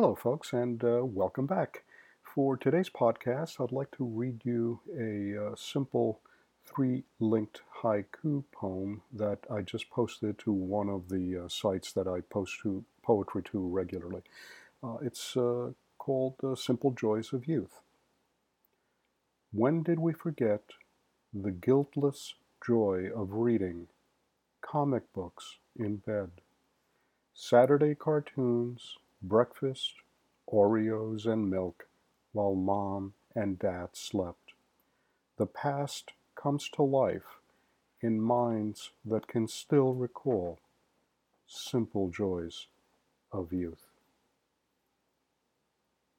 Hello, folks, and uh, welcome back. For today's podcast, I'd like to read you a uh, simple three linked haiku poem that I just posted to one of the uh, sites that I post to poetry to regularly. Uh, it's uh, called The Simple Joys of Youth. When did we forget the guiltless joy of reading comic books in bed? Saturday cartoons breakfast, Oreos and milk, while mom and dad slept. The past comes to life in minds that can still recall simple joys of youth.